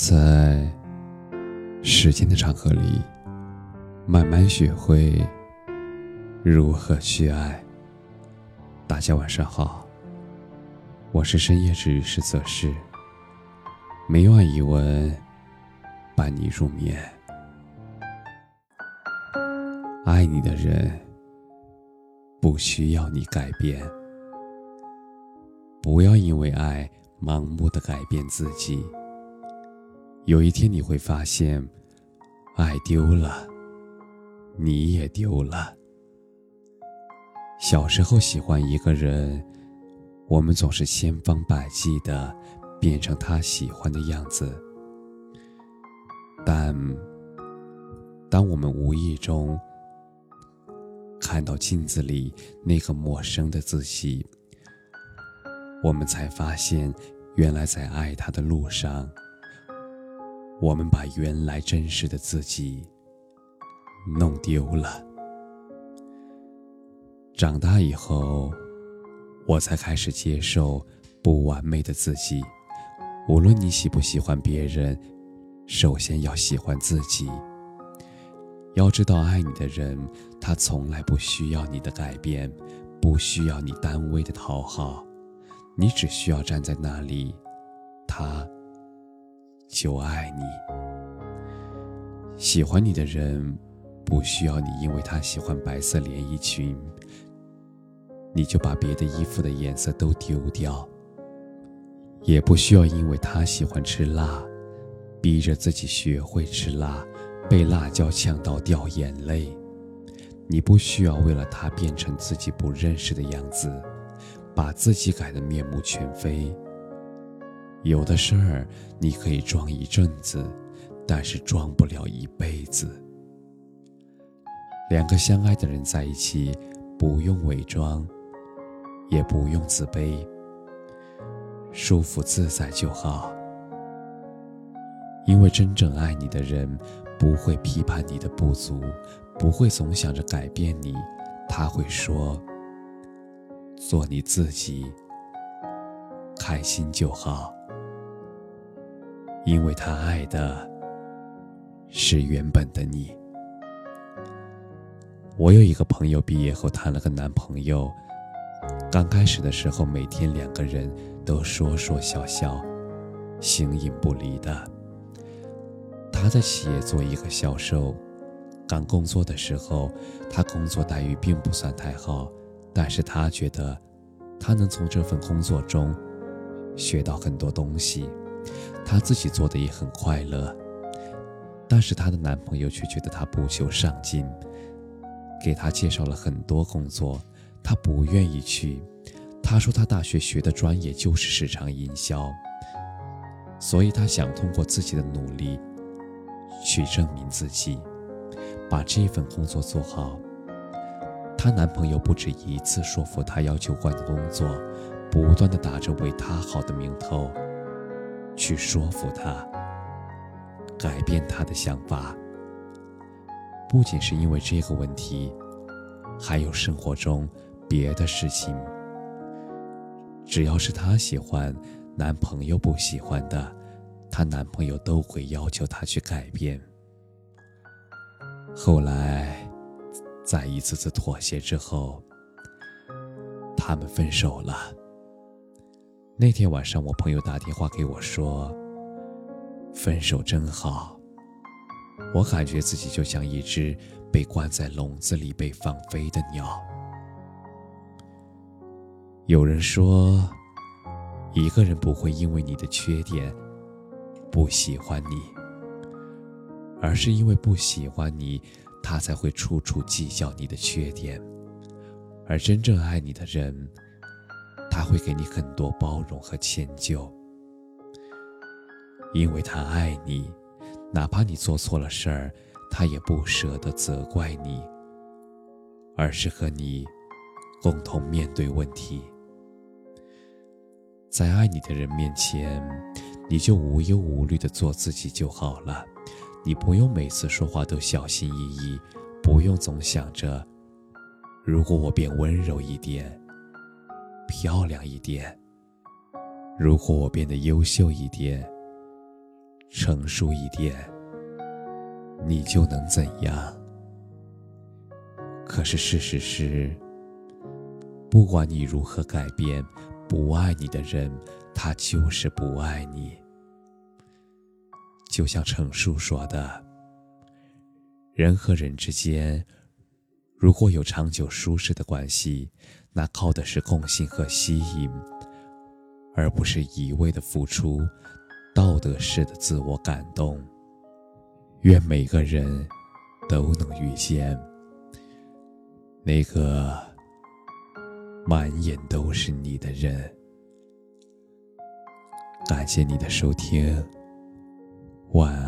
在时间的长河里，慢慢学会如何去爱。大家晚上好，我是深夜治愈师泽是，每晚一文伴你入眠。爱你的人不需要你改变，不要因为爱盲目的改变自己。有一天你会发现，爱丢了，你也丢了。小时候喜欢一个人，我们总是千方百计的变成他喜欢的样子。但当我们无意中看到镜子里那个陌生的自己，我们才发现，原来在爱他的路上。我们把原来真实的自己弄丢了。长大以后，我才开始接受不完美的自己。无论你喜不喜欢别人，首先要喜欢自己。要知道，爱你的人，他从来不需要你的改变，不需要你单位的讨好，你只需要站在那里，他。就爱你，喜欢你的人，不需要你，因为他喜欢白色连衣裙，你就把别的衣服的颜色都丢掉；也不需要因为他喜欢吃辣，逼着自己学会吃辣，被辣椒呛到掉眼泪。你不需要为了他变成自己不认识的样子，把自己改得面目全非。有的事儿你可以装一阵子，但是装不了一辈子。两个相爱的人在一起，不用伪装，也不用自卑，舒服自在就好。因为真正爱你的人，不会批判你的不足，不会总想着改变你，他会说：“做你自己，开心就好。”因为他爱的是原本的你。我有一个朋友，毕业后谈了个男朋友。刚开始的时候，每天两个人都说说笑笑，形影不离的。他在企业做一个销售，刚工作的时候，他工作待遇并不算太好，但是他觉得他能从这份工作中学到很多东西。她自己做的也很快乐，但是她的男朋友却觉得她不求上进，给她介绍了很多工作，她不愿意去。她说她大学学的专业就是市场营销，所以她想通过自己的努力去证明自己，把这份工作做好。她男朋友不止一次说服她要求换工作，不断的打着为她好的名头。去说服他，改变他的想法。不仅是因为这个问题，还有生活中别的事情。只要是她喜欢，男朋友不喜欢的，她男朋友都会要求她去改变。后来，在一次次妥协之后，他们分手了。那天晚上，我朋友打电话给我说：“分手真好。”我感觉自己就像一只被关在笼子里被放飞的鸟。有人说，一个人不会因为你的缺点不喜欢你，而是因为不喜欢你，他才会处处计较你的缺点。而真正爱你的人。他会给你很多包容和迁就，因为他爱你，哪怕你做错了事儿，他也不舍得责怪你，而是和你共同面对问题。在爱你的人面前，你就无忧无虑的做自己就好了，你不用每次说话都小心翼翼，不用总想着，如果我变温柔一点。漂亮一点。如果我变得优秀一点，成熟一点，你就能怎样？可是事实是，不管你如何改变，不爱你的人，他就是不爱你。就像程叔说的：“人和人之间，如果有长久舒适的关系，那靠的是共性和吸引，而不是一味的付出。”道德式的自我感动。愿每个人都能遇见那个满眼都是你的人。感谢你的收听。晚安